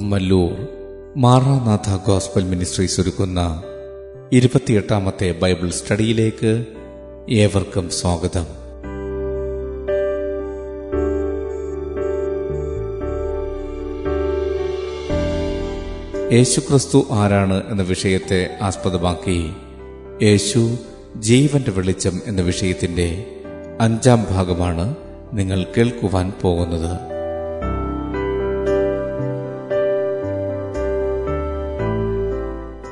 Kummallur Maranatha gospel ministries ഒരുക്കുന്ന ഇരുപത്തിയെട്ടാമത്തെ Bible സ്റ്റഡിയിലേക്ക് ഏവർക്കും സ്വാഗതം. യേശുക്രിസ്തു ആരാണ് എന്ന വിഷയത്തെ ആസ്പദമാക്കി യേശു ജീവന്റെ വെളിച്ചം എന്ന വിഷയത്തിന്റെ അഞ്ചാം ഭാഗമാണ് നിങ്ങൾ കേൾക്കുവാൻ പോകുന്നത്.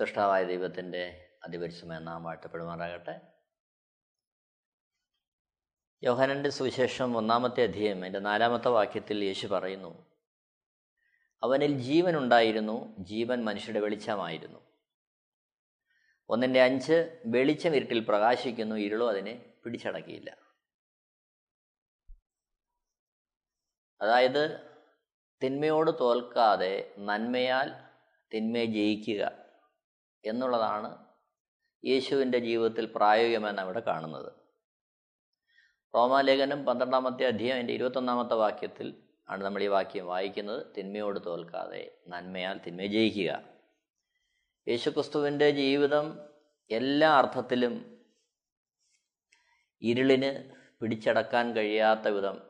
സൃഷ്ടാവായ ദൈവത്തിന്റെ അതിപരിശമായ നാം വാഴ്ത്തപ്പെടുമാറാകട്ടെ. യോഹനന്റെ സുവിശേഷം ഒന്നാമത്തെ അധ്യയം അതിന്റെ നാലാമത്തെ വാക്യത്തിൽ യേശു പറയുന്നു അവനിൽ ജീവൻ ഉണ്ടായിരുന്നു ജീവൻ മനുഷ്യരുടെ വെളിച്ചമായിരുന്നു. ഒന്നിന്റെ അഞ്ച് വെളിച്ചം ഇരുട്ടിൽ പ്രകാശിക്കുന്നു ഇരുളോ അതിനെ പിടിച്ചടക്കിയില്ല. അതായത് തിന്മയോട് തോൽക്കാതെ നന്മയാൽ തിന്മയെ ജയിക്കുക എന്നുള്ളതാണ് യേശുവിന്റെ ജീവിതത്തിൽ പ്രായോഗികമെന്ന് അവിടെ കാണുന്നത്. റോമാലേഖനം പന്ത്രണ്ടാമത്തെ അധ്യായം എന്റെ ഇരുപത്തൊന്നാമത്തെ വാക്യത്തിൽ ആണ് നമ്മൾ ഈ വാക്യം വായിക്കുന്നത്. തിന്മയോട് തോൽക്കാതെ നന്മയാൽ തിന്മയെ ജയിക്കുക. യേശുക്രിസ്തുവിന്റെ ജീവിതം എല്ലാ അർത്ഥത്തിലും ഇരുളിന് പിടിച്ചടക്കാൻ കഴിയാത്ത വിധം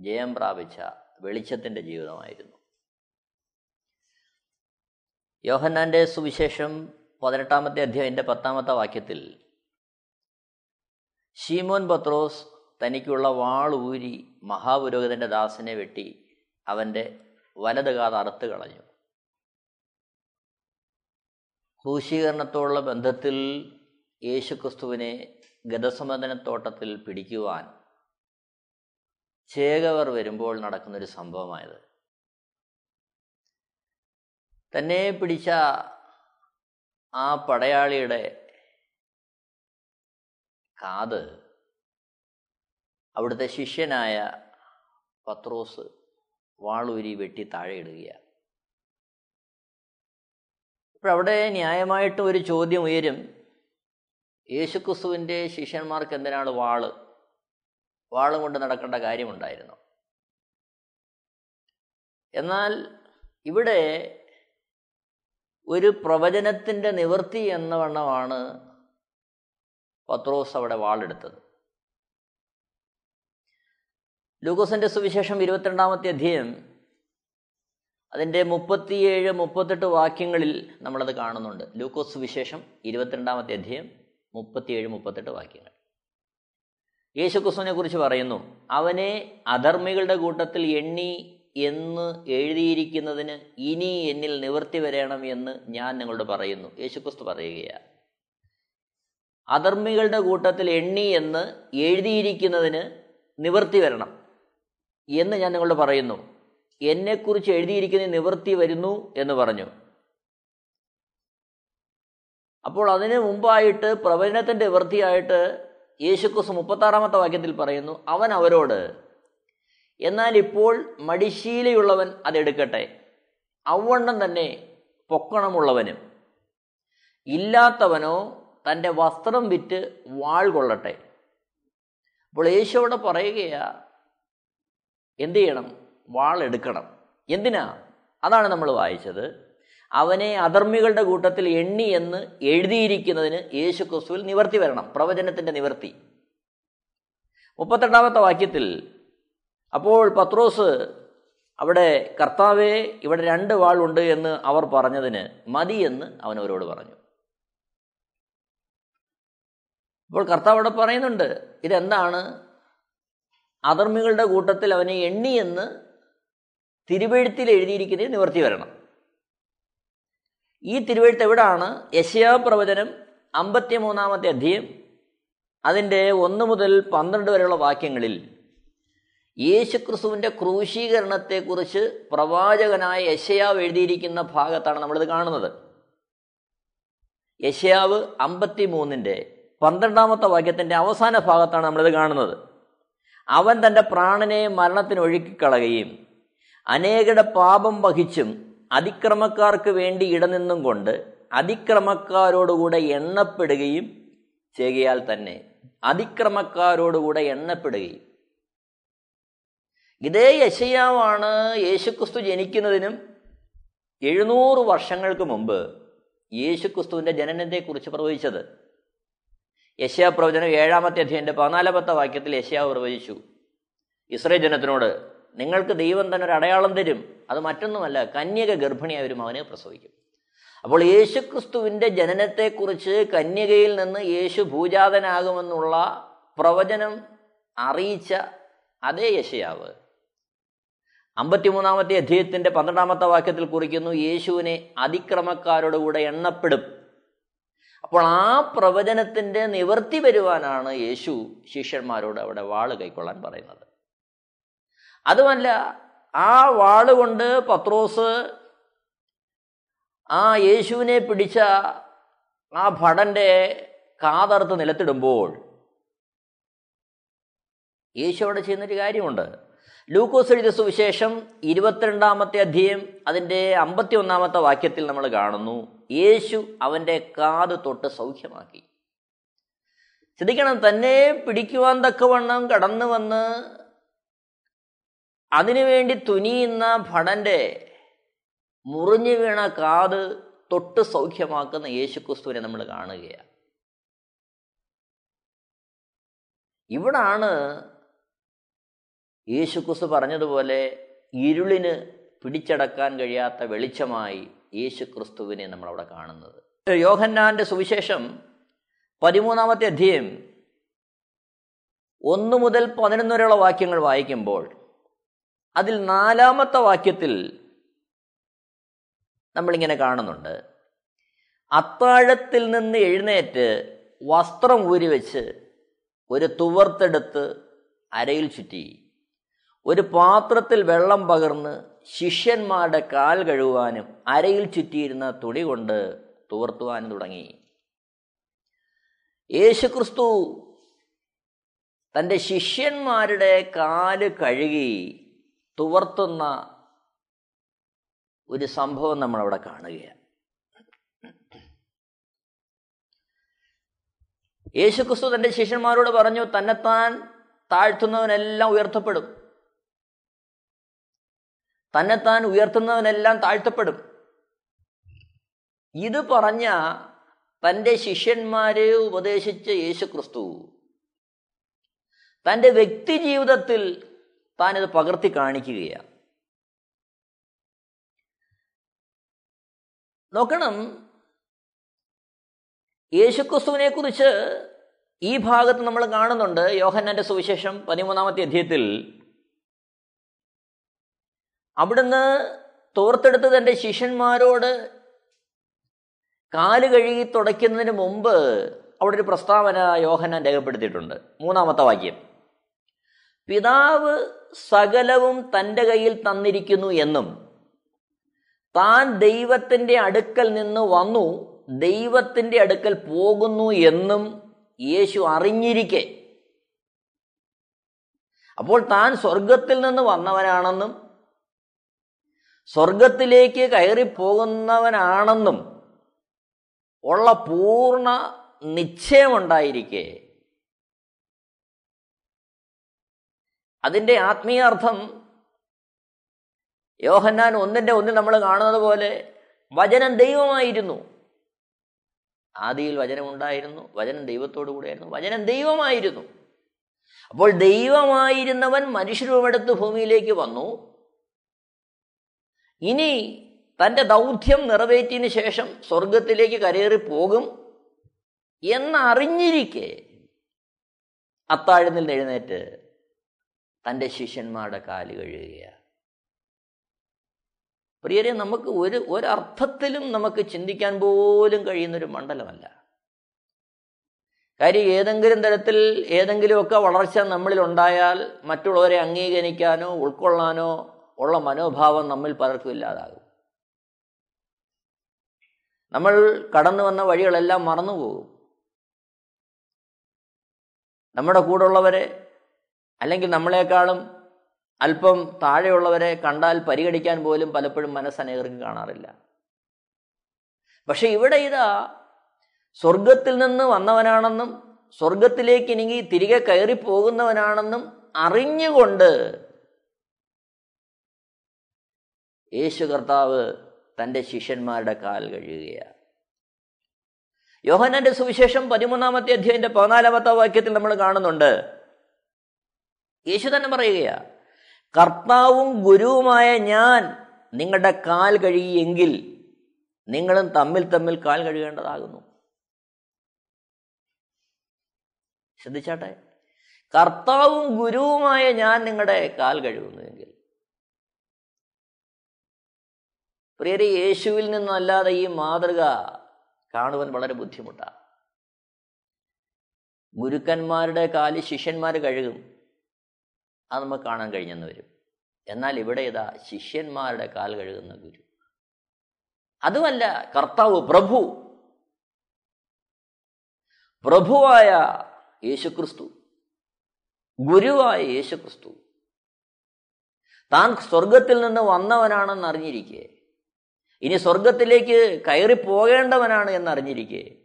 ജയം പ്രാപിച്ച വെളിച്ചത്തിന്റെ ജീവിതമായിരുന്നു. യോഹന്നാന്റെ സുവിശേഷം പതിനെട്ടാമത്തെ അധ്യായന്റെ പത്താമത്തെ വാക്യത്തിൽ ഷീമോൻ പത്രോസ് തനിക്കുള്ള വാൾ ഊരി മഹാപുരോഹിതന്റെ ദാസനെ വെട്ടി അവന്റെ വലത് കാത് അറുത്ത് കളഞ്ഞു. ക്രൂശീകരണത്തോടുള്ള ബന്ധത്തിൽ യേശുക്രിസ്തുവിനെ ഗതസമ്മതനത്തോട്ടത്തിൽ പിടിക്കുവാൻ ചേകവർ വരുമ്പോൾ നടക്കുന്നൊരു സംഭവമായത്. തന്നെ പിടിച്ച ആ പടയാളിയുടെ കാത് അവിടുത്തെ ശിഷ്യനായ പത്രോസ് വാളൂരി വെട്ടി താഴെയിടുകയാണ്. അപ്പോഴവിടെ ന്യായമായിട്ട് ഒരു ചോദ്യം ഉയരും. യേശുക്രിസ്തുവിന്റെ ശിഷ്യന്മാർക്ക് എന്തിനാണ് വാൾ? വാളും കൊണ്ട് നടക്കേണ്ട കാര്യമുണ്ടായിരുന്നു? എന്നാൽ ഇവിടെ ഒരു പ്രവചനത്തിന്റെ നിവൃത്തി എന്ന വണ്ണമാണ് പത്രോസ് അവിടെ വാളെടുത്തത്. ലൂക്കോസിന്റെ സുവിശേഷം ഇരുപത്തിരണ്ടാമത്തെ അധ്യയം അതിന്റെ മുപ്പത്തിയേഴ് മുപ്പത്തെട്ട് വാക്യങ്ങളിൽ നമ്മളത് കാണുന്നുണ്ട്. ലൂക്കോസ് സുവിശേഷം ഇരുപത്തിരണ്ടാമത്തെ അധ്യയം മുപ്പത്തിയേഴ് മുപ്പത്തെട്ട് വാക്യങ്ങൾ. യേശുക്രിസ്തുവിനെ കുറിച്ച് പറയുന്നു അവനെ അധർമ്മികളുടെ കൂട്ടത്തിൽ എണ്ണി എന്ന് എഴുതിയിരിക്കുന്നതിന് ഇനി എന്നിൽ നിവൃത്തി വരണം എന്ന് ഞാൻ നിങ്ങളോട് പറയുന്നു. യേശുക്രിസ്തു പറയുകയാണ്. അധർമ്മികളുടെ കൂട്ടത്തിൽ എണ്ണി എന്ന് എഴുതിയിരിക്കുന്നതിന് നിവൃത്തി വരണം എന്ന് ഞാൻ നിങ്ങളോട് പറയുന്നു. എന്നെക്കുറിച്ച് എഴുതിയിരിക്കുന്ന നിവൃത്തി വരുന്നു എന്ന് പറഞ്ഞു. അപ്പോൾ അതിന് മുമ്പായിട്ട് പ്രവചനത്തിന്റെ നിവൃത്തിയായിട്ട് യേശുക്രിസ്തു മുപ്പത്താറാമത്തെ വാക്യത്തിൽ പറയുന്നു അവൻ അവരോട് എന്നാൽ ഇപ്പോൾ മടിശീലയുള്ളവൻ അതെടുക്കട്ടെ. അവണ്ണം തന്നെ പൊക്കണമുള്ളവനും. ഇല്ലാത്തവനോ തന്റെ വസ്ത്രം വിറ്റ് വാൾ കൊള്ളട്ടെ. അപ്പോൾ യേശു അവിടെ പറയുകയാ എന്ത് ചെയ്യണം? വാൾ എടുക്കണം. എന്തിനാ? അതാണ് നമ്മൾ വായിച്ചത്. അവനെ അധർമ്മികളുടെ കൂട്ടത്തിൽ എണ്ണി എന്ന് എഴുതിയിരിക്കുന്നതിന് യേശു ക്രിസ്തുവിൽ നിവർത്തി വരണം. പ്രവചനത്തിന്റെ നിവർത്തി. മുപ്പത്തെട്ടാമത്തെ വാക്യത്തിൽ അപ്പോൾ പത്രോസ് അവിടെ കർത്താവെ ഇവിടെ രണ്ട് വാളുണ്ട് എന്ന് അവർ പറഞ്ഞതിന് മതി എന്ന് അവൻ അവരോട് പറഞ്ഞു. അപ്പോൾ കർത്താവ് അവിടെ പറയുന്നുണ്ട് ഇതെന്താണ്? അധർമ്മികളുടെ കൂട്ടത്തിൽ അവനെ എണ്ണി എന്ന് തിരുവെഴുത്തിൽ എഴുതിയിരിക്കുന്നത് നിവർത്തി വരണം. ഈ തിരുവെഴുത്ത് എവിടാണ്? യശയാ പ്രവചനം അമ്പത്തി മൂന്നാമത്തെ അധ്യയം അതിന്റെ ഒന്ന് മുതൽ പന്ത്രണ്ട് വരെയുള്ള വാക്യങ്ങളിൽ യേശുക്രിസ്തുവിന്റെ ക്രൂശീകരണത്തെക്കുറിച്ച് പ്രവാചകനായ യശയാവ് എഴുതിയിരിക്കുന്ന ഭാഗത്താണ് നമ്മളിത് കാണുന്നത്. യശയാവ് അമ്പത്തി മൂന്നിന്റെ പന്ത്രണ്ടാമത്തെ വാക്യത്തിന്റെ അവസാന ഭാഗത്താണ് നമ്മളിത് കാണുന്നത്. അവൻ തന്റെ പ്രാണനെ മരണത്തിന് ഒഴുക്കിക്കളയുകയും അനേകരുടെ പാപം വഹിച്ചും അതിക്രമക്കാർക്ക് വേണ്ടി ഇടനിന്നും കൊണ്ട് അതിക്രമക്കാരോടുകൂടെ എണ്ണപ്പെടുകയും ചെയ്യാൽ തന്നെ അതിക്രമക്കാരോടുകൂടെ എണ്ണപ്പെടുകയും ഇതേ യശയാവാണ് യേശുക്രിസ്തു ജനിക്കുന്നതിനും എഴുന്നൂറ് വർഷങ്ങൾക്ക് മുമ്പ് യേശുക്രിസ്തുവിന്റെ ജനനത്തെക്കുറിച്ച് പ്രവചിച്ചത്. യശയാ പ്രവചനം ഏഴാമത്തെ അധ്യയന്റെ പതിനാലാമത്തെ വാക്യത്തിൽ യശയാവ് പ്രവചിച്ചു. ഇസ്രേ ജനത്തിനോട് നിങ്ങൾക്ക് ദൈവം തന്നെ ഒരു അടയാളം തരും. അത് മറ്റൊന്നുമല്ല കന്യക ഗർഭിണിയായ ഒരു മകനെ പ്രസവിക്കും. അപ്പോൾ യേശുക്രിസ്തുവിന്റെ ജനനത്തെക്കുറിച്ച് കന്യകയിൽ നിന്ന് യേശു ഭൂജാതനാകുമെന്നുള്ള പ്രവചനം അറിയിച്ച അതേ യശയാവ് അമ്പത്തിമൂന്നാമത്തെ അധ്യയത്തിന്റെ പന്ത്രണ്ടാമത്തെ വാക്യത്തിൽ കുറിക്കുന്നു യേശുവിനെ അതിക്രമക്കാരോടുകൂടെ എണ്ണപ്പെടും. അപ്പോൾ ആ പ്രവചനത്തിന്റെ നിവർത്തി വരുവാനാണ് യേശു ശിഷ്യന്മാരോട് അവിടെ വാൾ കൈക്കൊള്ളാൻ പറയുന്നത്. അതുമല്ല ആ വാൾ കൊണ്ട് പത്രോസ് ആ യേശുവിനെ പിടിച്ച ആ ഭടന്റെ കാതർത്ത് നിലത്തിടുമ്പോൾ യേശു അവിടെ ചെയ്യുന്നൊരു കാര്യമുണ്ട്. ലൂക്കോസ് എഴുതിയ സുവിശേഷം ഇരുപത്തിരണ്ടാമത്തെ അധ്യയം അതിന്റെ അമ്പത്തി ഒന്നാമത്തെ വാക്യത്തിൽ നമ്മൾ കാണുന്നു യേശു അവന്റെ കാത് തൊട്ട് സൗഖ്യമാക്കി. ശ്രദ്ധിക്കണം തന്നെ പിടിക്കുവാൻ തക്കവണ്ണം കടന്നു വന്ന് അതിനുവേണ്ടി തുനിയുന്ന ഭടന്റെ മുറിഞ്ഞു വീണ കാത് തൊട്ട് സൗഖ്യമാക്കുന്ന യേശുക്രിസ്തുവിനെ നമ്മൾ കാണുകയാണ്. ഇവിടാണ് യേശുക്രിസ്തു പറഞ്ഞതുപോലെ ഇരുളിന് പിടിച്ചടക്കാൻ കഴിയാത്ത വെളിച്ചമായി യേശുക്രിസ്തുവിനെ നമ്മളവിടെ കാണുന്നത്. യോഹന്നാന്റെ സുവിശേഷം പതിമൂന്നാമത്തെ അധ്യയം ഒന്ന് മുതൽ പതിനൊന്ന് വരെയുള്ള വാക്യങ്ങൾ വായിക്കുമ്പോൾ അതിൽ നാലാമത്തെ വാക്യത്തിൽ നമ്മളിങ്ങനെ കാണുന്നുണ്ട്. അത്താഴത്തിൽ നിന്ന് എഴുന്നേറ്റ് വസ്ത്രം ഊരി വെച്ച് ഒരു തുവർത്തെടുത്ത് അരയിൽ ചുറ്റി. ഒരു പാത്രത്തിൽ വെള്ളം പകർന്ന് ശിഷ്യന്മാരുടെ കാൽ കഴുകുവാനും അരയിൽ ചുറ്റിയിരുന്ന തുണി കൊണ്ട് തുവർത്തുവാനും തുടങ്ങി. യേശുക്രിസ്തു തന്റെ ശിഷ്യന്മാരുടെ കാൽ കഴുകി തുവർത്തുന്ന ഒരു സംഭവം നമ്മളവിടെ കാണുകയാണ്. യേശുക്രിസ്തു തന്റെ ശിഷ്യന്മാരോട് പറഞ്ഞു തന്നെത്താൻ താഴ്ത്തുന്നവനെല്ലാം ഉയർത്തപ്പെടും. തന്നെത്താൻ ഉയർത്തുന്നവനെല്ലാം താഴ്ത്തപ്പെടും. ഇത് പറഞ്ഞ തന്റെ ശിഷ്യന്മാരെ ഉപദേശിച്ച യേശുക്രിസ്തു തന്റെ വ്യക്തി ജീവിതത്തിൽ താനിത് പകർത്തി കാണിക്കുകയാണ്. നോക്കണം യേശുക്രിസ്തുവിനെ കുറിച്ച് ഈ ഭാഗത്ത് നമ്മൾ കാണുന്നുണ്ട്. യോഹന്നാന്റെ സുവിശേഷം പതിമൂന്നാമത്തെ അധ്യയത്തിൽ അവിടുന്ന് തോർത്തെടുത്ത് തന്റെ ശിഷ്യന്മാരോട് കാൽ കഴുകി തുടയ്ക്കുന്നതിന് മുമ്പ് അവിടെ ഒരു പ്രസ്താവന യോഹന രേഖപ്പെടുത്തിയിട്ടുണ്ട്. മൂന്നാമത്തെ വാക്യം. പിതാവ് സകലവും തന്റെ കയ്യിൽ തന്നിരിക്കുന്നു എന്നും താൻ ദൈവത്തിന്റെ അടുക്കൽ നിന്ന് വന്നു ദൈവത്തിന്റെ അടുക്കൽ പോകുന്നു എന്നും യേശു അറിഞ്ഞിരിക്കെ. അപ്പോൾ താൻ സ്വർഗത്തിൽ നിന്ന് വന്നവനാണെന്നും സ്വർഗത്തിലേക്ക് കയറിപ്പോകുന്നവനാണെന്നും ഉള്ള പൂർണ നിശ്ചയമുണ്ടായിരിക്കെ. അതിന്റെ ആത്മീയാർത്ഥം യോഹന്നാൻ ഒന്നിന്റെ ഒന്നിൽ നമ്മൾ കാണുന്നത് പോലെ വചനം ദൈവമായിരുന്നു. ആദിയിൽ വചനമുണ്ടായിരുന്നു വചനം ദൈവത്തോടു കൂടെയായിരുന്നു വചനം ദൈവമായിരുന്നു. അപ്പോൾ ദൈവമായിരുന്നവൻ മനുഷ്യരൂപമെടുത്ത് ഭൂമിയിലേക്ക് വന്നു. ഇനി തന്റെ ദൗത്യം നിറവേറ്റിയതിന് ശേഷം സ്വർഗത്തിലേക്ക് കരയേറി പോകും എന്നറിഞ്ഞിരിക്കെ അത്താഴത്തിൽ എഴുന്നേറ്റ് തന്റെ ശിഷ്യന്മാരുടെ കാൽ കഴുകുകയാണ് പ്രിയരെ നമുക്ക് ഒരു ഒരർത്ഥത്തിലും നമുക്ക് ചിന്തിക്കാൻ പോലും കഴിയുന്നൊരു മണ്ഡലമല്ല. കാര്യം ഏതെങ്കിലും തരത്തിൽ ഏതെങ്കിലുമൊക്കെ വളർച്ച നമ്മളിൽ ഉണ്ടായാൽ മറ്റുള്ളവരെ അംഗീകരിക്കാനോ ഉൾക്കൊള്ളാനോ ഉള്ള മനോഭാവം നമ്മിൽ പലർക്കും ഇല്ലാതാകും. നമ്മൾ കടന്നു വന്ന വഴികളെല്ലാം മറന്നുപോകും. നമ്മുടെ കൂടെയുള്ളവരെ അല്ലെങ്കിൽ നമ്മളെക്കാളും അല്പം താഴെയുള്ളവരെ കണ്ടാൽ പരിഗണിക്കാൻ പോലും പലപ്പോഴും മനസ്സനേകർക്ക് കാണാറില്ല. പക്ഷെ ഇവിടെ ഇതാ സ്വർഗത്തിൽ നിന്ന് വന്നവനാണെന്നും സ്വർഗത്തിലേക്ക് ഇനി തിരികെ കയറി പോകുന്നവനാണെന്നും അറിഞ്ഞുകൊണ്ട് യേശു കർത്താവ് തന്റെ ശിഷ്യന്മാരുടെ കാൽ കഴുകുകയാണ് യോഹനന്റെ സുവിശേഷം പതിമൂന്നാമത്തെ അധ്യായന്റെ പതിനാലാമത്തെ വാക്യത്തിൽ നമ്മൾ കാണുന്നുണ്ട്. യേശു തന്നെ പറയുകയാ കർത്താവും ഗുരുവുമായ ഞാൻ നിങ്ങളുടെ കാൽ കഴുകിയെങ്കിൽ നിങ്ങളും തമ്മിൽ തമ്മിൽ കാൽ കഴുകേണ്ടതാകുന്നു. ശ്രദ്ധിച്ചാട്ടെ കർത്താവും ഗുരുവുമായ ഞാൻ നിങ്ങളുടെ കാൽ കഴുകുന്നുവെങ്കിൽ പ്രിയരെ യേശുവിൽ നിന്നല്ലാതെ ഈ മാതൃക കാണുവാൻ വളരെ ബുദ്ധിമുട്ടാണ് ഗുരുക്കന്മാരുടെ കാൽ ശിഷ്യന്മാർ കഴുകും. അത് നമുക്ക് കാണാൻ കഴിഞ്ഞെന്ന് വരും. എന്നാൽ ഇവിടെ ഇതാ ശിഷ്യന്മാരുടെ കാൽ കഴുകുന്ന ഗുരു. അതുമല്ല കർത്താവ് പ്രഭു. പ്രഭുവായ യേശുക്രിസ്തു. ഗുരുവായ യേശുക്രിസ്തു. താൻ സ്വർഗത്തിൽ നിന്ന് വന്നവനാണെന്ന് അറിഞ്ഞിരിക്കെ ഇനി സ്വർഗത്തിലേക്ക് കയറി പോകേണ്ടവനാണ് എന്നറിഞ്ഞിരിക്കെ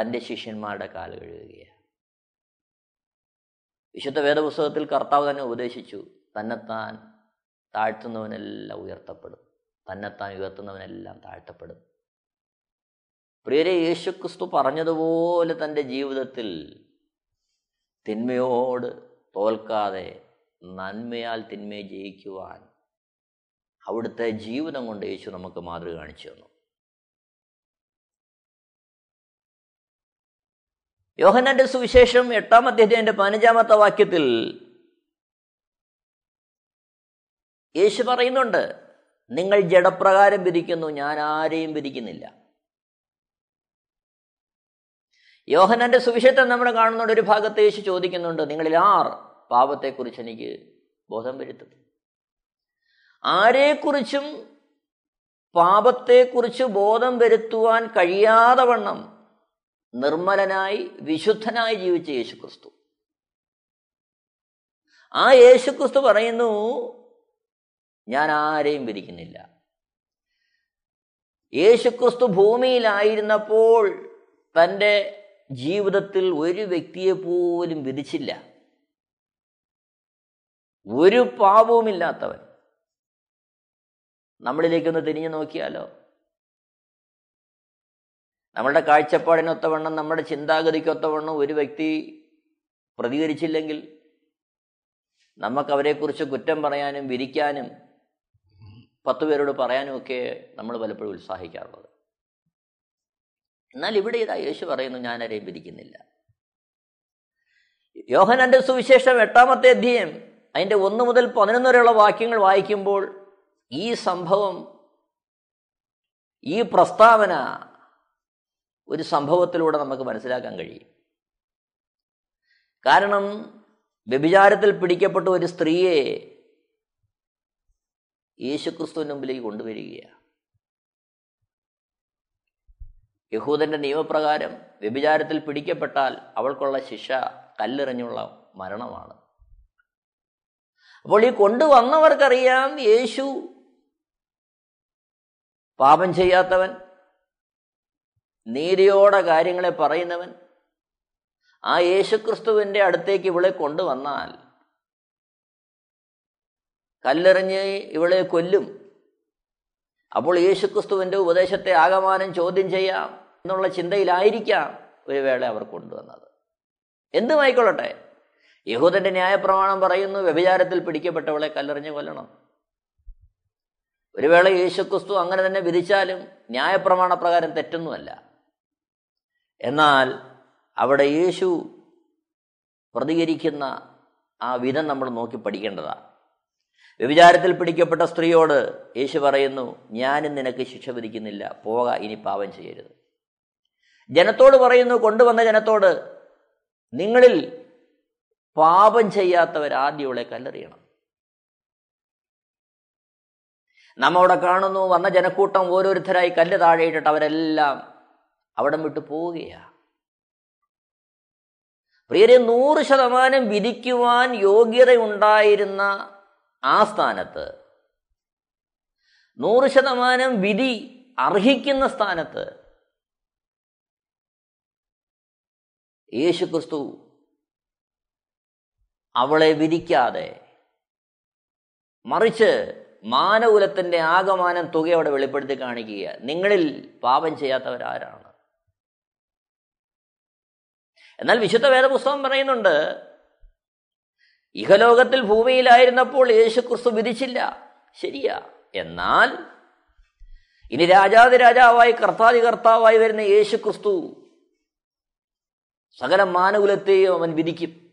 തന്റെ ശിഷ്യന്മാരുടെ കാൽ കഴുകുകയാണ്. വിശുദ്ധ വേദപുസ്തകത്തിൽ കർത്താവ് തന്നെ ഉപദേശിച്ചു തന്നെത്താൻ താഴ്ത്തുന്നവനെല്ലാം ഉയർത്തപ്പെടും. തന്നെത്താൻ ഉയർത്തുന്നവനെല്ലാം താഴ്ത്തപ്പെടും. പ്രിയരെ യേശുക്രിസ്തു പറഞ്ഞതുപോലെ തന്റെ ജീവിതത്തിൽ തിന്മയോട് തോൽക്കാതെ നന്മയാൽ തിന്മയെ ജയിക്കുവാൻ അവിടുത്തെ ജീവിതം കൊണ്ട് യേശു നമുക്ക് മാതൃക കാണിച്ചു തന്നു. യോഹനന്റെ സുവിശേഷം എട്ടാം അധ്യായത്തിന്റെ പതിനഞ്ചാമത്തെ വാക്യത്തിൽ യേശു പറയുന്നുണ്ട് നിങ്ങൾ ജഡപ്രകാരം വിരിക്കുന്നു ഞാൻ ആരെയും വിരിക്കുന്നില്ല യോഹനന്റെ സുവിശേഷം നമ്മൾ കാണുന്നുണ്ട് ഒരു ഭാഗത്ത് യേശു ചോദിക്കുന്നുണ്ട് നിങ്ങളിൽ ആർ പാപത്തെക്കുറിച്ച് എനിക്ക് ബോധം വരുത്തും ആരെക്കുറിച്ചും പാപത്തെക്കുറിച്ച് ബോധം വരുത്തുവാൻ കഴിയാതെ വണ്ണം നിർമ്മലനായി വിശുദ്ധനായി ജീവിച്ച യേശുക്രിസ്തു. ആ യേശുക്രിസ്തു പറയുന്നു ഞാൻ ആരെയും വിധിക്കുന്നില്ല യേശുക്രിസ്തു ഭൂമിയിലായിരുന്നപ്പോൾ തന്റെ ജീവിതത്തിൽ ഒരു വ്യക്തിയെ പോലും വിധിച്ചില്ല ഒരു പാപവുമില്ലാത്തവൻ. നമ്മളിലേക്കൊന്ന് തിരിഞ്ഞു നോക്കിയാലോ? നമ്മളുടെ കാഴ്ചപ്പാടിനൊത്തവണ്ണം നമ്മുടെ ചിന്താഗതിക്കൊത്തവണ്ണം ഒരു വ്യക്തി പ്രതികരിച്ചില്ലെങ്കിൽ നമുക്ക് അവരെക്കുറിച്ച് കുറ്റം പറയാനും വിരിക്കാനും പത്ത് പേരോട് പറയാനും ഒക്കെ നമ്മൾ പലപ്പോഴും ഉത്സാഹിക്കാറുള്ളത്. എന്നാൽ ഇവിടെ ഇതാ യേശു പറയുന്നു ഞാൻ ആരെയും വിരിക്കുന്നില്ല. യോഹനന്റെ സുവിശേഷം എട്ടാമത്തെ അധ്യയം അതിന്റെ ഒന്ന് മുതൽ പതിനൊന്ന് വരെയുള്ള വാക്യങ്ങൾ വായിക്കുമ്പോൾ ഈ സംഭവം ഈ പ്രസ്താവന ഒരു സംഭവത്തിലൂടെ നമുക്ക് മനസ്സിലാക്കാൻ കഴിയും. കാരണം വ്യഭിചാരത്തിൽ പിടിക്കപ്പെട്ട ഒരു സ്ത്രീയെ യേശുക്രിസ്തുവിന് മുമ്പിലേക്ക് കൊണ്ടുവരികയാണ്. യഹൂദന്റെ നിയമപ്രകാരം വ്യഭിചാരത്തിൽ പിടിക്കപ്പെട്ടാൽ അവൾക്കുള്ള ശിക്ഷ കല്ലെറിഞ്ഞുള്ള മരണമാണ്. അപ്പോൾ ഈ കൊണ്ടുവന്നവർക്കറിയാം യേശു പാപം ചെയ്യാത്തവൻ നീതിയോടെ കാര്യങ്ങളെ പറയുന്നവൻ ആ യേശുക്രിസ്തുവിന്റെ അടുത്തേക്ക് ഇവളെ കൊണ്ടുവന്നാൽ കല്ലെറിഞ്ഞ് ഇവളെ കൊല്ലും. അപ്പോൾ യേശുക്രിസ്തുവിന്റെ ഉപദേശത്തെ ആകമാനം ചോദ്യം ചെയ്യാം എന്നുള്ള ചിന്തയിലായിരിക്കാം ഒരു വേള അവർ കൊണ്ടുവന്നത്. എന്തുമായിക്കൊള്ളട്ടെ യഹൂദന്റെ ന്യായപ്രമാണം പറയുന്നു വ്യഭിചാരത്തിൽ പിടിക്കപ്പെട്ടവളെ കല്ലെറിഞ്ഞ് കൊല്ലണം. ഒരു വേള യേശുക്രിസ്തു അങ്ങനെ തന്നെ വിധിച്ചാലും ന്യായപ്രമാണ പ്രകാരം തെറ്റൊന്നുമല്ല. എന്നാൽ അവിടെ യേശു പ്രതികരിക്കുന്ന ആ വിധം നമ്മൾ നോക്കി പഠിക്കേണ്ടതാണ് വ്യഭിചാരത്തിൽ പിടിക്കപ്പെട്ട സ്ത്രീയോട് യേശു പറയുന്നു ഞാനും നിനക്ക് ശിക്ഷ വിധിക്കുന്നില്ല പോക ഇനി പാപം ചെയ്യരുത്. ജനത്തോട് പറയുന്നു കൊണ്ടുവന്ന ജനത്തോട് നിങ്ങളിൽ പാപം ചെയ്യാത്തവർ ആദ്യം ഇവളെ കല്ലെറിയണം. നാം അവിടെ കാണുന്നു വന്ന ജനക്കൂട്ടം ഓരോരുത്തരായി കല്ല് താഴെയിട്ടിട്ട് അവരെല്ലാം അവിടം വിട്ടു പോവുകയാണ് പ്രിയരെ നൂറ് ശതമാനം വിധിക്കുവാൻ യോഗ്യതയുണ്ടായിരുന്ന ആ സ്ഥാനത്ത് നൂറ് ശതമാനം വിധി അർഹിക്കുന്ന സ്ഥാനത്ത് യേശുക്രിസ്തു അവളെ വിധിക്കാതെ മറിച്ച് മാനകുലത്തിന്റെ ആകമാനം തുക അവിടെ വെളിപ്പെടുത്തി കാണിക്കുക. നിങ്ങളിൽ പാപം ചെയ്യാത്തവരാരാണ്. എന്നാൽ വിശുദ്ധ വേദപുസ്തകം പറയുന്നുണ്ട് ഇഹലോകത്തിൽ ഭൂമിയിലായിരുന്നപ്പോൾ യേശു ക്രിസ്തു വിധിച്ചില്ല. ശരിയാ. എന്നാൽ ഇനി രാജാതിരാജാവായി കർത്താതി കർത്താവായി വരുന്ന യേശു ക്രിസ്തു സകല മാനകുലത്തെയും അവൻ വിധിക്കും.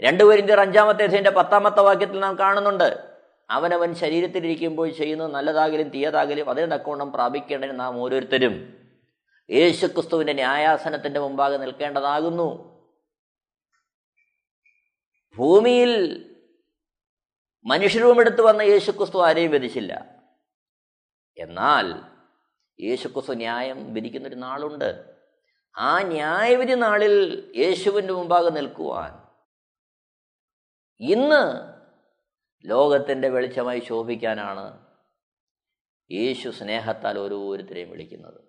രണ്ടുപേരിന്റെ അഞ്ചാമത്തെ അധ്യയന്റെ പത്താമത്തെ വാക്യത്തിൽ നാം കാണുന്നുണ്ട്. അവനവൻ ശരീരത്തിലിരിക്കുമ്പോൾ ചെയ്യുന്നത് നല്ലതാകലും തീയതാകലും അതിന് തക്കോണം പ്രാപിക്കേണ്ടതിന് നാം ഓരോരുത്തരും യേശുക്രിസ്തുവിന്റെ ന്യായാസനത്തിന്റെ മുമ്പാകെ നിൽക്കേണ്ടതാകുന്നു. ഭൂമിയിൽ മനുഷ്യരൂപമെടുത്തു വന്ന യേശുക്രിസ്തു ആരെയും വിധിച്ചില്ല. എന്നാൽ യേശുക്രിസ്തു ന്യായം വിധിക്കുന്നൊരു നാളുണ്ട്. ആ ന്യായവിധി നാളിൽ യേശുവിന്റെ മുമ്പാകെ നിൽക്കുവാൻ ഇന്ന് ലോകത്തിന്റെ വെളിച്ചമായി ശോഭിക്കാനാണ് യേശു സ്നേഹത്താൽ ഓരോരുത്തരെയും വിളിക്കുന്നത്.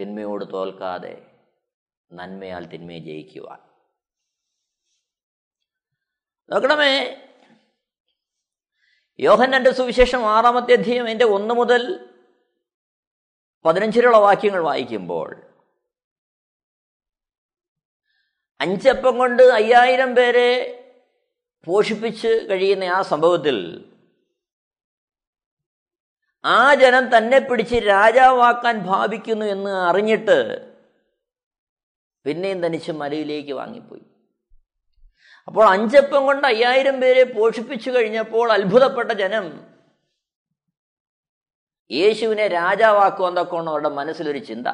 തിന്മയോട് തോൽക്കാതെ നന്മയാൽ തിന്മയെ ജയിക്കുവാൻ. നോക്കണമേ യോഹന്നന്റെ സുവിശേഷം ആറാമത്തെ അധ്യയം എന്റെ ഒന്ന് മുതൽ പതിനഞ്ചിലുള്ള വാക്യങ്ങൾ വായിക്കുമ്പോൾ അഞ്ചപ്പം കൊണ്ട് അയ്യായിരം പേരെ പോഷിപ്പിച്ച് കഴിയുന്ന ആ സംഭവത്തിൽ ആ ജനം തന്നെ പിടിച്ച് രാജാവാക്കാൻ ഭാവിക്കുന്നു എന്ന് അറിഞ്ഞിട്ട് പിന്നെയും തനിച്ച് മലയിലേക്ക് വാങ്ങിപ്പോയി. അപ്പോൾ അഞ്ചപ്പം കൊണ്ട് അയ്യായിരം പേരെ പോഷിപ്പിച്ചു കഴിഞ്ഞപ്പോൾ അത്ഭുതപ്പെട്ട ജനം യേശുവിനെ രാജാവാക്കുമെന്നൊക്കെയാണ് അവരുടെ മനസ്സിലൊരു ചിന്ത.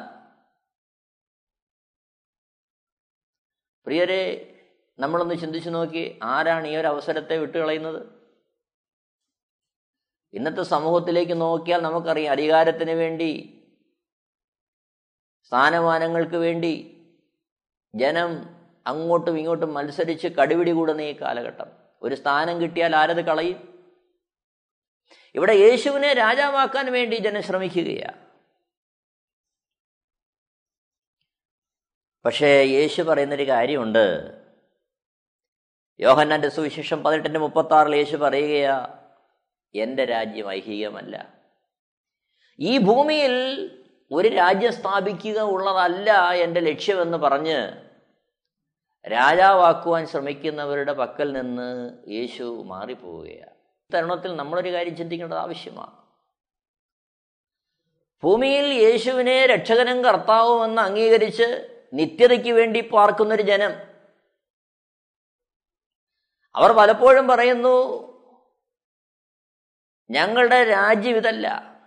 പ്രിയരെ നമ്മളൊന്ന് ചിന്തിച്ചു നോക്കി ആരാണ് ഈ ഒരു അവസരത്തെ വിട്ടുകളയുന്നത്? ഇന്നത്തെ സമൂഹത്തിലേക്ക് നോക്കിയാൽ നമുക്കറിയാം അധികാരത്തിന് വേണ്ടി സ്ഥാനമാനങ്ങൾക്ക് വേണ്ടി ജനം അങ്ങോട്ടും ഇങ്ങോട്ടും മത്സരിച്ച് കടുപിടി കൂടുന്ന ഈ കാലഘട്ടം. ഒരു സ്ഥാനം കിട്ടിയാൽ ആരത് കളയും? ഇവിടെ യേശുവിനെ രാജാവാക്കാൻ വേണ്ടി ജനം ശ്രമിക്കുകയാണ് പക്ഷേ യേശു പറയുന്നൊരു കാര്യമുണ്ട്. യോഹന്നാന്റെ സുവിശേഷം പതിനെട്ടിന്റെ മുപ്പത്തി ആറിൽ യേശു പറയുകയാ എന്റെ രാജ്യം ഐഹികമല്ല. ഈ ഭൂമിയിൽ ഒരു രാജ്യം സ്ഥാപിക്കുക ഉള്ളതല്ല എന്റെ ലക്ഷ്യമെന്ന് പറഞ്ഞ് രാജാവാക്കുവാൻ ശ്രമിക്കുന്നവരുടെ പക്കൽ നിന്ന് യേശു മാറിപ്പോവുകയാണ് തരുണത്തിൽ നമ്മളൊരു കാര്യം ചിന്തിക്കേണ്ടത് ആവശ്യമാണ് ഭൂമിയിൽ യേശുവിനെ രക്ഷകനും കർത്താവുമെന്ന് അംഗീകരിച്ച് നിത്യതയ്ക്ക് വേണ്ടി പാർക്കുന്നൊരു ജനം. അവർ പലപ്പോഴും പറയുന്നു ഞങ്ങളുടെ രാജ്യം ഇതല്ല.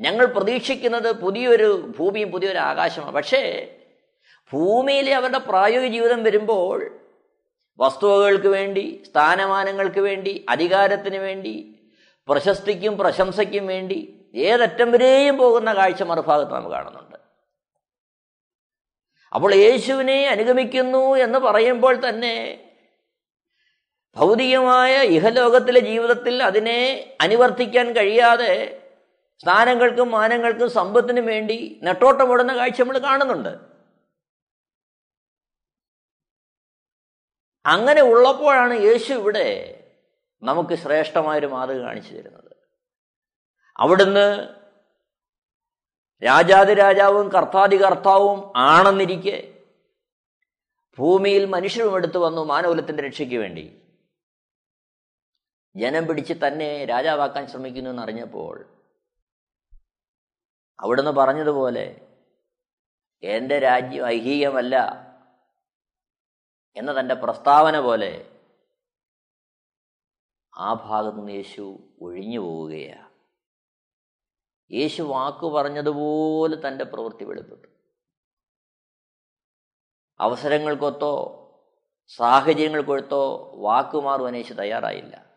ഞങ്ങൾ പ്രതീക്ഷിക്കുന്നത് പുതിയൊരു ഭൂമിയും പുതിയൊരു ആകാശമാണ്. പക്ഷേ ഭൂമിയിലെ അവരുടെ പ്രായോഗിക ജീവിതം വരുമ്പോൾ വസ്തുവകൾക്ക് വേണ്ടി സ്ഥാനമാനങ്ങൾക്ക് വേണ്ടി അധികാരത്തിന് വേണ്ടി പ്രശസ്തിക്കും പ്രശംസയ്ക്കും വേണ്ടി ഏതറ്റം വരെയും പോകുന്ന കാഴ്ച മറുഭാഗത്ത് നാം കാണുന്നുണ്ട്. അപ്പോൾ യേശുവിനെ അനുഗമിക്കുന്നു എന്ന് പറയുമ്പോൾ തന്നെ ഭൗതികമായ ഇഹലോകത്തിലെ ജീവിതത്തിൽ അതിനെ അനുവർത്തിക്കാൻ കഴിയാതെ സ്ഥാനങ്ങൾക്കും മാനങ്ങൾക്കും സമ്പത്തിനും വേണ്ടി നെട്ടോട്ടമിടുന്ന കാഴ്ച നമ്മൾ കാണുന്നുണ്ട്. അങ്ങനെ ഉള്ളപ്പോഴാണ് യേശു ഇവിടെ നമുക്ക് ശ്രേഷ്ഠമായൊരു മാതൃക കാണിച്ചു തരുന്നത്. അവിടുന്ന് രാജാതിരാജാവും കർത്താതികർത്താവും ആണെന്നിരിക്കെ ഭൂമിയിൽ മനുഷ്യരും എടുത്തു വന്നു മാനകുലത്തിന്റെ രക്ഷയ്ക്ക് വേണ്ടി. ജനം പിടിച്ച് തന്നെ രാജാവാക്കാൻ ശ്രമിക്കുന്നു എന്നറിഞ്ഞപ്പോൾ അവിടുന്ന് പറഞ്ഞതുപോലെ എന്റെ രാജ്യം ഐഹികമല്ല എന്ന തന്റെ പ്രസ്താവന പോലെ ആ ഭാഗത്ത് നിന്ന് യേശു ഒഴിഞ്ഞു പോവുകയാണ്. യേശു വാക്ക് പറഞ്ഞതുപോലെ തന്റെ പ്രവൃത്തി വെളിപ്പെട്ടു. അവസരങ്ങൾക്കൊത്തോ സാഹചര്യങ്ങൾക്കൊത്തോ വാക്കുമാറുവാൻ യേശു തയ്യാറായില്ല.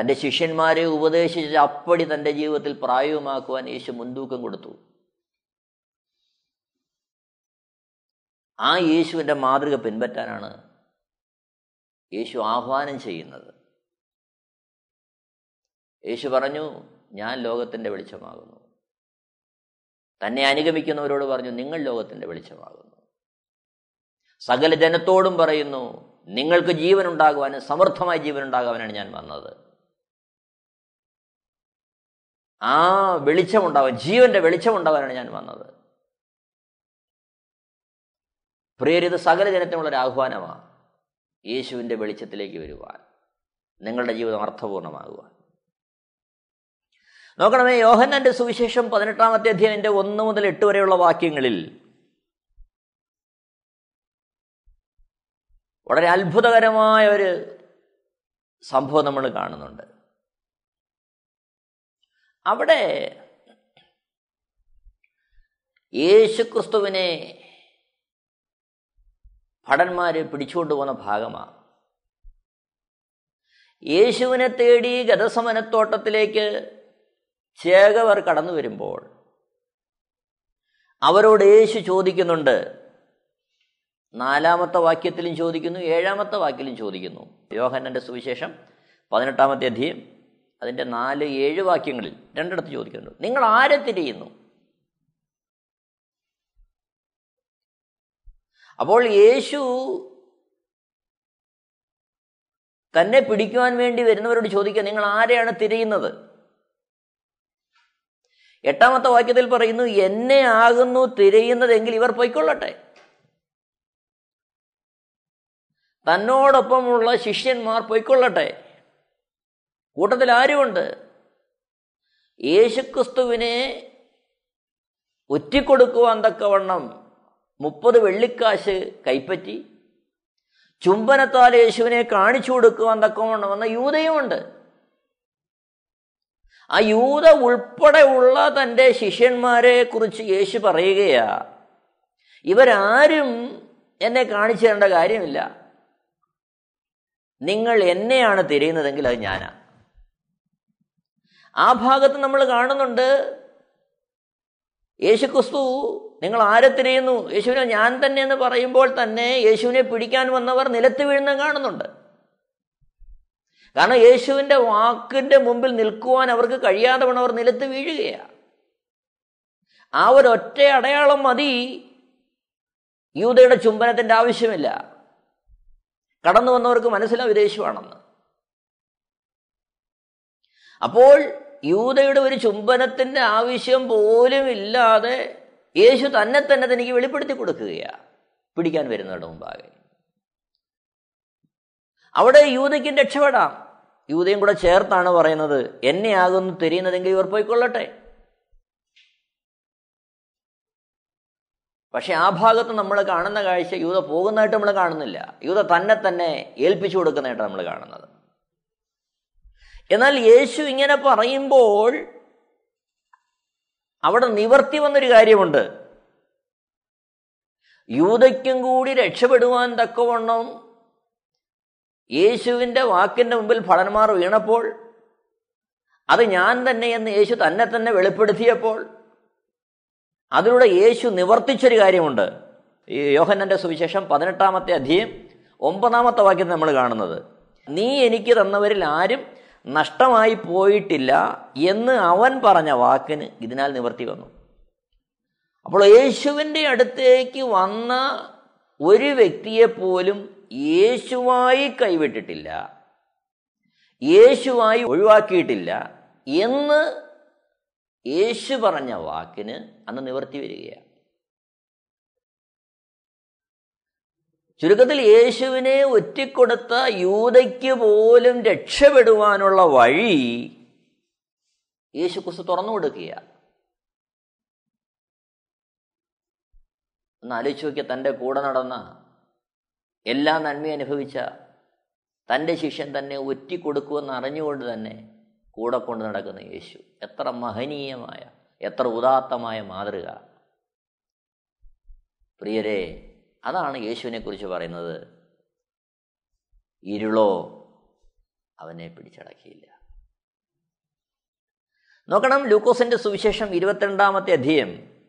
തന്റെ ശിഷ്യന്മാരെ ഉപദേശിച്ച് അപ്പടി തന്റെ ജീവിതത്തിൽ പ്രായവുമാക്കുവാൻ യേശു മുൻതൂക്കം കൊടുത്തു. ആ യേശുവിന്റെ മാതൃക പിൻപറ്റാനാണ് യേശു ആഹ്വാനം ചെയ്യുന്നത്. യേശു പറഞ്ഞു ഞാൻ ലോകത്തിന്റെ വെളിച്ചമാകുന്നു. തന്നെ അനുഗമിക്കുന്നവരോട് പറഞ്ഞു നിങ്ങൾ ലോകത്തിന്റെ വെളിച്ചമാകുന്നു. സകല ജനത്തോടും പറയുന്നു നിങ്ങൾക്ക് ജീവൻ ഉണ്ടാകുവാനും സമൃദ്ധമായ ജീവൻ ഞാൻ വന്നത്. ആ വെളിച്ചമുണ്ടാവാൻ ജീവന്റെ വെളിച്ചമുണ്ടാവാനാണ് ഞാൻ വന്നത്. പ്രിയരിത് സകല ജനത്തിനുള്ളൊരു ആഹ്വാനമാണ് യേശുവിന്റെ വെളിച്ചത്തിലേക്ക് വരുവാൻ നിങ്ങളുടെ ജീവിതം അർത്ഥപൂർണമാകുവാൻ. നോക്കണമേ യോഹന്നന്റെ സുവിശേഷം പതിനെട്ടാമത്തെ അധ്യായന്റെ ഒന്ന് മുതൽ എട്ട് വരെയുള്ള വാക്യങ്ങളിൽ വളരെ അത്ഭുതകരമായ ഒരു സംഭവം നമ്മൾ കാണുന്നുണ്ട്. അവിടെ യേശുക്രിസ്തുവിനെ ഭടന്മാര് പിടിച്ചുകൊണ്ടു പോകുന്ന ഭാഗമാണ്. യേശുവിനെ തേടി ഗതസമനത്തോട്ടത്തിലേക്ക് ചേകവർ കടന്നു വരുമ്പോൾ അവരോട് യേശു ചോദിക്കുന്നുണ്ട്. നാലാമത്തെ വാക്യത്തിലും ചോദിക്കുന്നു ഏഴാമത്തെ വാക്യത്തിലും ചോദിക്കുന്നു. യോഹന്നന്റെ സുവിശേഷം പതിനെട്ടാമത്തെ അധ്യയം അതിന്റെ നാല് ഏഴ് വാക്യങ്ങളിൽ രണ്ടിടത്ത് ചോദിക്കുന്നുണ്ട്. നിങ്ങൾ ആരെ തിരിയുന്നു? അപ്പോൾ യേശു തന്നെ പിടിക്കുവാൻ വേണ്ടി വരുന്നവരോട് ചോദിക്കുക നിങ്ങൾ ആരെയാണ് തിരയുന്നത്? എട്ടാമത്തെ വാക്യത്തിൽ പറയുന്നു എന്നെ ആകുന്നു തിരയുന്നതെങ്കിൽ ഇവർ പൊയ്ക്കൊള്ളട്ടെ. തന്നോടൊപ്പമുള്ള ശിഷ്യന്മാർ പൊയ്ക്കൊള്ളട്ടെ. കൂട്ടത്തിൽ ആരുമുണ്ട്? യേശുക്രിസ്തുവിനെ ഒറ്റിക്കൊടുക്കുവാൻ തക്കവണ്ണം മുപ്പത് വെള്ളിക്കാശ് കൈപ്പറ്റി ചുംബനത്താൽ യേശുവിനെ കാണിച്ചു കൊടുക്കുവാൻ തക്കവണ്ണം വന്ന യൂതയുമുണ്ട്. ആ യൂത ഉൾപ്പെടെ ഉള്ള തന്റെ ശിഷ്യന്മാരെ കുറിച്ച് യേശു പറയുകയാ ഇവരാരും എന്നെ കാണിച്ചു തരേണ്ട കാര്യമില്ല. നിങ്ങൾ എന്നെയാണ് തിരയുന്നതെങ്കിൽ അത് ഞാനാ. ആ ഭാഗത്ത് നമ്മൾ കാണുന്നുണ്ട് യേശു ക്രിസ്തു നിങ്ങൾ ആരെ തിരയുന്നു? യേശുവിനെ ഞാൻ തന്നെ എന്ന് പറയുമ്പോൾ തന്നെ യേശുവിനെ പിടിക്കാൻ വന്നവർ നിലത്ത് വീഴുന്ന കാണുന്നുണ്ട്. കാരണം യേശുവിന്റെ വാക്കിന്റെ മുമ്പിൽ നിൽക്കുവാൻ അവർക്ക് കഴിയാതെ വേണം അവർ നിലത്ത് വീഴുകയാണ് ആ ഒരൊറ്റ അടയാളം മതി. യൂതയുടെ ചുംബനത്തിന്റെ ആവശ്യമില്ല. കടന്നു വന്നവർക്ക് മനസ്സിലാവും യേശുവാണെന്ന്. അപ്പോൾ യൂതയുടെ ഒരു ചുംബനത്തിന്റെ ആവശ്യം പോലും ഇല്ലാതെ യേശു തന്നെ തന്നെ തനിക്ക് വെളിപ്പെടുത്തി കൊടുക്കുകയാണ് പിടിക്കാൻ വരുന്നവരുടെ മുമ്പാകെ. അവിടെ യൂതയ്ക്കും രക്ഷപ്പെടാം. യൂതയും കൂടെ ചേർത്താണ് പറയുന്നത് എന്നെയാകുന്നു തിരിയുന്നതെങ്കിൽ ഇവർ പോയിക്കൊള്ളട്ടെ. പക്ഷെ ആ ഭാഗത്ത് നമ്മൾ കാണുന്ന കാഴ്ച യൂത പോകുന്നതായിട്ട് നമ്മൾ കാണുന്നില്ല. യൂത തന്നെ തന്നെ ഏൽപ്പിച്ചു കൊടുക്കുന്നതായിട്ട് നമ്മൾ കാണുന്നത്. എന്നാൽ യേശു ഇങ്ങനെ പറയുമ്പോൾ അവിടെ നിവർത്തി വന്നൊരു കാര്യമുണ്ട്. യൂതയ്ക്കും കൂടി രക്ഷപ്പെടുവാൻ തക്കവണ്ണം യേശുവിന്റെ വാക്കിന്റെ മുമ്പിൽ ഭടന്മാർ വീണപ്പോൾ അത് ഞാൻ തന്നെ എന്ന് യേശു തന്നെ തന്നെ വെളിപ്പെടുത്തിയപ്പോൾ അതിലൂടെ യേശു നിവർത്തിച്ചൊരു കാര്യമുണ്ട്. ഈ യോഹന്നന്റെ സുവിശേഷം പതിനെട്ടാമത്തെ അധ്യയം ഒമ്പതാമത്തെ വാക്യം നമ്മൾ കാണുന്നത്. നീ എനിക്ക് തന്നവരിൽ ആരും നഷ്ടമായി പോയിട്ടില്ല എന്ന് അവൻ പറഞ്ഞ വാക്കിന് ഇതിനാൽ നിവർത്തി വന്നു. അപ്പോൾ യേശുവിന്റെ അടുത്തേക്ക് വന്ന ഒരു വ്യക്തിയെ പോലും യേശുവായി കൈവിട്ടിട്ടില്ല. യേശുവായി ഒഴിവാക്കിയിട്ടില്ല എന്ന് യേശു പറഞ്ഞ വാക്കിന് അന്ന് നിവർത്തി വരികയാണ്. ചുരുക്കത്തിൽ യേശുവിനെ ഒറ്റിക്കൊടുത്ത യൂതയ്ക്ക് പോലും രക്ഷപ്പെടുവാനുള്ള വഴി യേശു ക്രിസ്തു തുറന്നു കൊടുക്കുക ഒന്ന് ആലോചിച്ച് നോക്കിയ തന്റെ കൂടെ നടന്ന എല്ലാ നന്മയും അനുഭവിച്ച തന്റെ ശിഷ്യൻ തന്നെ ഒറ്റിക്കൊടുക്കുമെന്ന് അറിഞ്ഞുകൊണ്ട് തന്നെ കൂടെ കൊണ്ട് നടക്കുന്ന യേശു. എത്ര മഹനീയമായ എത്ര ഉദാത്തമായ മാതൃക. പ്രിയരെ അതാണ് യേശുവിനെ കുറിച്ച് പറയുന്നത്. ഇരുളോ അവനെ പിടിച്ചടക്കിയില്ല. നോക്കണം ലൂക്കോസിന്റെ സുവിശേഷം ഇരുപത്തിരണ്ടാമത്തെ അധ്യയം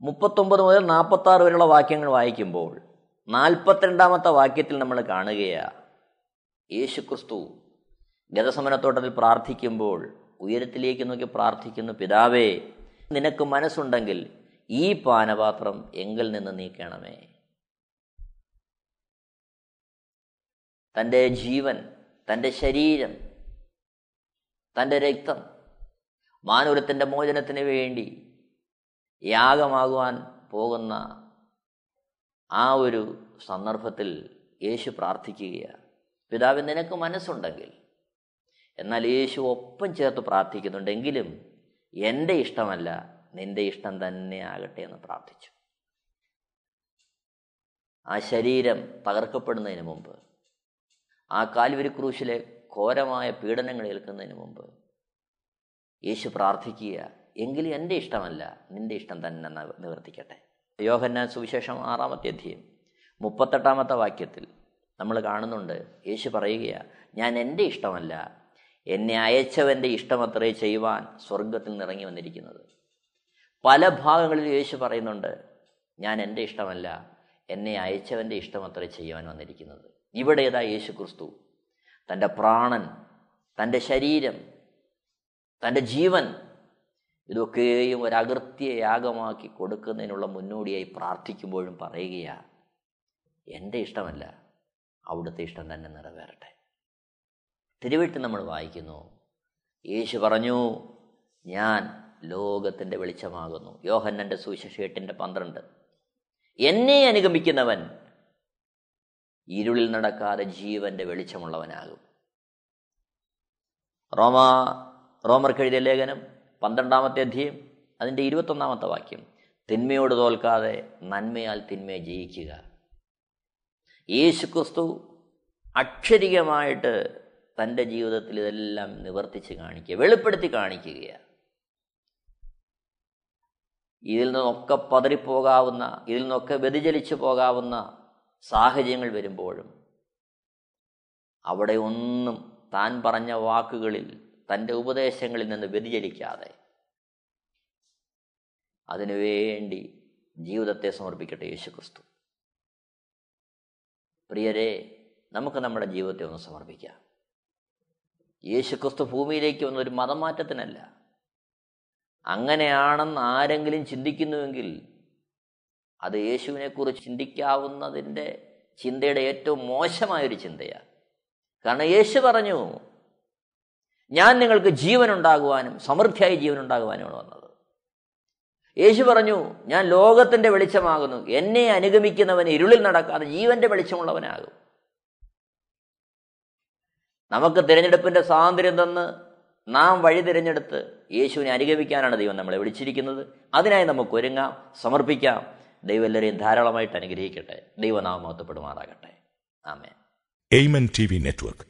മുപ്പത്തൊമ്പത് മുതൽ നാൽപ്പത്തി ആറ് വരെയുള്ള വാക്യങ്ങൾ വായിക്കുമ്പോൾ നാൽപ്പത്തിരണ്ടാമത്തെ വാക്യത്തിൽ നമ്മൾ കാണുകയാണ് യേശു ക്രിസ്തു ഗതസമനത്തോട്ടത്തിൽ പ്രാർത്ഥിക്കുമ്പോൾ ഉയരത്തിലേക്ക് നോക്കി പ്രാർത്ഥിക്കുന്നു പിതാവേ നിനക്ക് മനസ്സുണ്ടെങ്കിൽ ഈ പാനപാത്രം എങ്കിൽ നിന്ന് നീക്കണമേ. തന്റെ ജീവൻ തന്റെ ശരീരം തന്റെ രക്തം മാനൂരത്തിന്റെ മോചനത്തിന് വേണ്ടി യാഗമാകുവാൻ പോകുന്ന ആ ഒരു സന്ദർഭത്തിൽ യേശു പ്രാർത്ഥിക്കുകയാണ്. പിതാവ് നിനക്ക് മനസ്സുണ്ടെങ്കിൽ. എന്നാൽ യേശു ഒപ്പം ചേർത്ത് പ്രാർത്ഥിക്കുന്നുണ്ടെങ്കിലും എന്റെ ഇഷ്ടമല്ല നിന്റെ ഇഷ്ടം തന്നെ ആകട്ടെ എന്ന് പ്രാർത്ഥിച്ചു. ആ ശരീരം തകർക്കപ്പെടുന്നതിന് മുമ്പ് ആ കാൽവരി ക്രൂശിലെ ഘോരമായ പീഡനങ്ങൾ ഏൽക്കുന്നതിന് മുമ്പ് യേശു പ്രാർത്ഥിക്കുക എങ്കിലും എന്റെ ഇഷ്ടമല്ല നിന്റെ ഇഷ്ടം തന്നെ നിവർത്തിക്കട്ടെ. യോഹന്നാൻ സുവിശേഷം ആറാമത്തെ അധ്യയം മുപ്പത്തെട്ടാമത്തെ വാക്യത്തിൽ നമ്മൾ കാണുന്നുണ്ട്. യേശു പറയുകയാണ് ഞാൻ എന്റെ ഇഷ്ടമല്ല. എന്നെ അയച്ചവന്റെ ഇഷ്ടമത്രേ ചെയ്യുവാൻ സ്വർഗത്തിൽ നിറങ്ങി വന്നിരിക്കുന്നത്. പല ഭാഗങ്ങളിൽ യേശു പറയുന്നുണ്ട് ഞാൻ എന്റെ ഇഷ്ടമല്ല. എന്നെ അയച്ചവന്റെ ഇഷ്ടമത്രേ ചെയ്യുവാൻ വന്നിരിക്കുന്നത്. ഇവിടെ ഏതാ യേശു ക്രിസ്തു. തന്റെ പ്രാണൻ തന്റെ ശരീരം തന്റെ ജീവൻ ഇതൊക്കെയും ഒരകൃത്യ യാഗമാക്കി കൊടുക്കുന്നതിനുള്ള മുന്നോടിയായി പ്രാർത്ഥിക്കുമ്പോഴും പറയുകയാണ് എന്റെ ഇഷ്ടമല്ല അവിടുത്തെ ഇഷ്ടം തന്നെ നിറവേറട്ടെ. തിരുവിട്ട് നമ്മൾ വായിക്കുന്നു. യേശു പറഞ്ഞു ഞാൻ ലോകത്തിന്റെ വെളിച്ചമാകുന്നു. യോഹന്നന്റെ സുവിശേഷ എട്ടിന്റെ പന്ത്രണ്ട്. എന്നെ അനുഗമിക്കുന്നവൻ ഇരുളിൽ നടക്കാതെ ജീവന്റെ വെളിച്ചമുള്ളവനാകും. റോമ റോമർക്കെഴുതിയ ലേഖനം പന്ത്രണ്ടാമത്തെ അധ്യയം അതിന്റെ ഇരുപത്തൊന്നാമത്തെ വാക്യം. തിന്മയോട് തോൽക്കാതെ നന്മയാൽ തിന്മയെ ജയിക്കുക. യേശു ക്രിസ്തു അക്ഷരികമായിട്ട് തന്റെ ജീവിതത്തിൽ ഇതെല്ലാം നിവർത്തിച്ച് കാണിക്കുക വെളിപ്പെടുത്തി കാണിക്കുകയാണ് ഇതിൽ നിന്നൊക്കെ പതറിപ്പോകാവുന്ന ഇതിൽ നിന്നൊക്കെ വ്യതിചലിച്ചു പോകാവുന്ന സാഹചര്യങ്ങൾ വരുമ്പോഴും അവിടെ ഒന്നും താൻ പറഞ്ഞ വാക്കുകളിൽ തന്റെ ഉപദേശങ്ങളിൽ നിന്ന് വ്യതിചലിക്കാതെ അതിനുവേണ്ടി ജീവിതത്തെ സമർപ്പിക്കട്ടെ യേശുക്രിസ്തു. പ്രിയരെ നമുക്ക് നമ്മുടെ ജീവിതത്തെ ഒന്ന് സമർപ്പിക്കാം. യേശുക്രിസ്തു ഭൂമിയിലേക്ക് വന്ന ഒരു മതമാറ്റത്തിനല്ല. അങ്ങനെയാണെന്ന് ആരെങ്കിലും ചിന്തിക്കുന്നുവെങ്കിൽ അത് യേശുവിനെക്കുറിച്ച് ചിന്തിക്കാവുന്നതിന്റെ ചിന്തയുടെ ഏറ്റവും മോശമായൊരു ചിന്തയാണ്. കാരണം യേശു പറഞ്ഞു ഞാൻ നിങ്ങൾക്ക് ജീവൻ ഉണ്ടാകുവാനും സമൃദ്ധിയായി ജീവൻ ഉണ്ടാകുവാനുമാണ് വന്നത്. യേശു പറഞ്ഞു ഞാൻ ലോകത്തിന്റെ വെളിച്ചമാകുന്നു. എന്നെ അനുഗമിക്കുന്നവൻ ഇരുളിൽ നടക്കാതെ ജീവന്റെ വെളിച്ചമുള്ളവനാകും. നമുക്ക് തിരഞ്ഞെടുപ്പിന്റെ സ്വാതന്ത്ര്യം തന്ന് നാം വഴി തിരഞ്ഞെടുത്ത് യേശുവിനെ അനുഗമിക്കാനാണ് ദൈവം നമ്മളെ വിളിച്ചിരിക്കുന്നത്. അതിനായി നമുക്ക് ഒരുങ്ങാം സമർപ്പിക്കാം. ദൈവം എല്ലാവരെയും ധാരാളമായിട്ട് അനുഗ്രഹിക്കട്ടെ. ദൈവനാമം മഹത്വപ്പെടുമാറാകട്ടെ. ആമേ Amen T V network